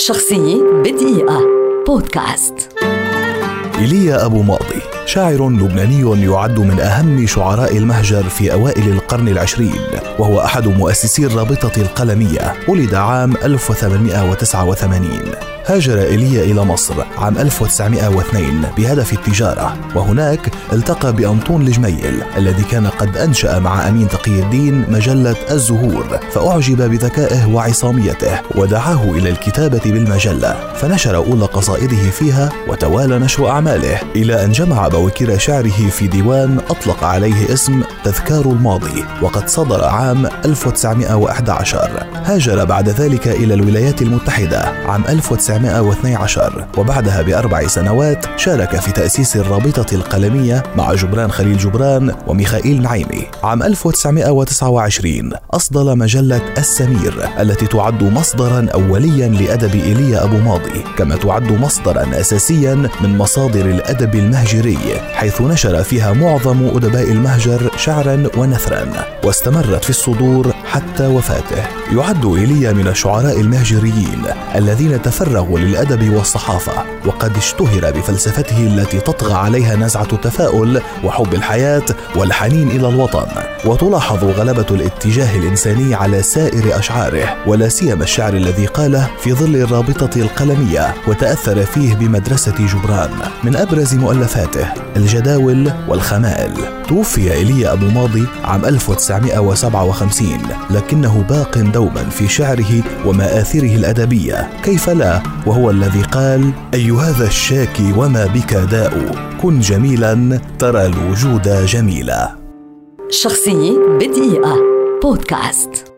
شخصية بدقيقة. بودكاست. إيليا أبو ماضي. شاعر لبناني يعد من أهم شعراء المهجر في أوائل القرن العشرين وهو أحد مؤسسي الرابطة القلمية ولد عام 1889 هاجر إيليا إلى مصر عام 1902 بهدف التجارة وهناك التقى بأنطون الجميل الذي كان قد أنشأ مع أمين تقي الدين مجلة الزهور فأعجب بذكائه وعصاميته ودعاه إلى الكتابة بالمجلة فنشر أولى قصائده فيها وتوالى نشر أعماله إلى أن جمع بوكر شعره في ديوان أطلق عليه اسم تذكار الماضي وقد صدر عام 1911 هاجر بعد ذلك إلى الولايات المتحدة عام 1900 1912 وبعدها بأربع سنوات شارك في تأسيس الرابطة القلمية مع جبران خليل جبران وميخائيل نعيمي. عام 1929 أصدر مجلة السمير التي تعد مصدرا أوليا لأدب إيليا أبو ماضي كما تعد مصدرا أساسيا من مصادر الأدب المهجري. حيث نشر فيها معظم أدباء المهجر شعرا ونثرا واستمرت في الصدور حتى وفاته. يعد إيليا من الشعراء المهجريين الذين تفرغوا للأدب والصحافة وقد اشتهر بفلسفته التي تطغى عليها نزعة التفاؤل وحب الحياة والحنين إلى الوطن. وتلاحظ غلبة الاتجاه الإنساني على سائر أشعاره ولا سيما الشعر الذي قاله في ظل الرابطة القلمية وتأثر فيه بمدرسة جبران. من أبرز مؤلفاته الجداول والخمائل. توفي إيليا أبو ماضي عام 1957 لكنه باق دوما في شعره ومآثره الأدبية. كيف لا؟ وهو الذي قال اي هذا الشاكي وما بك داء؟ كن جميلا ترى الوجود جميلا. شخصية بدقيقة. بودكاست.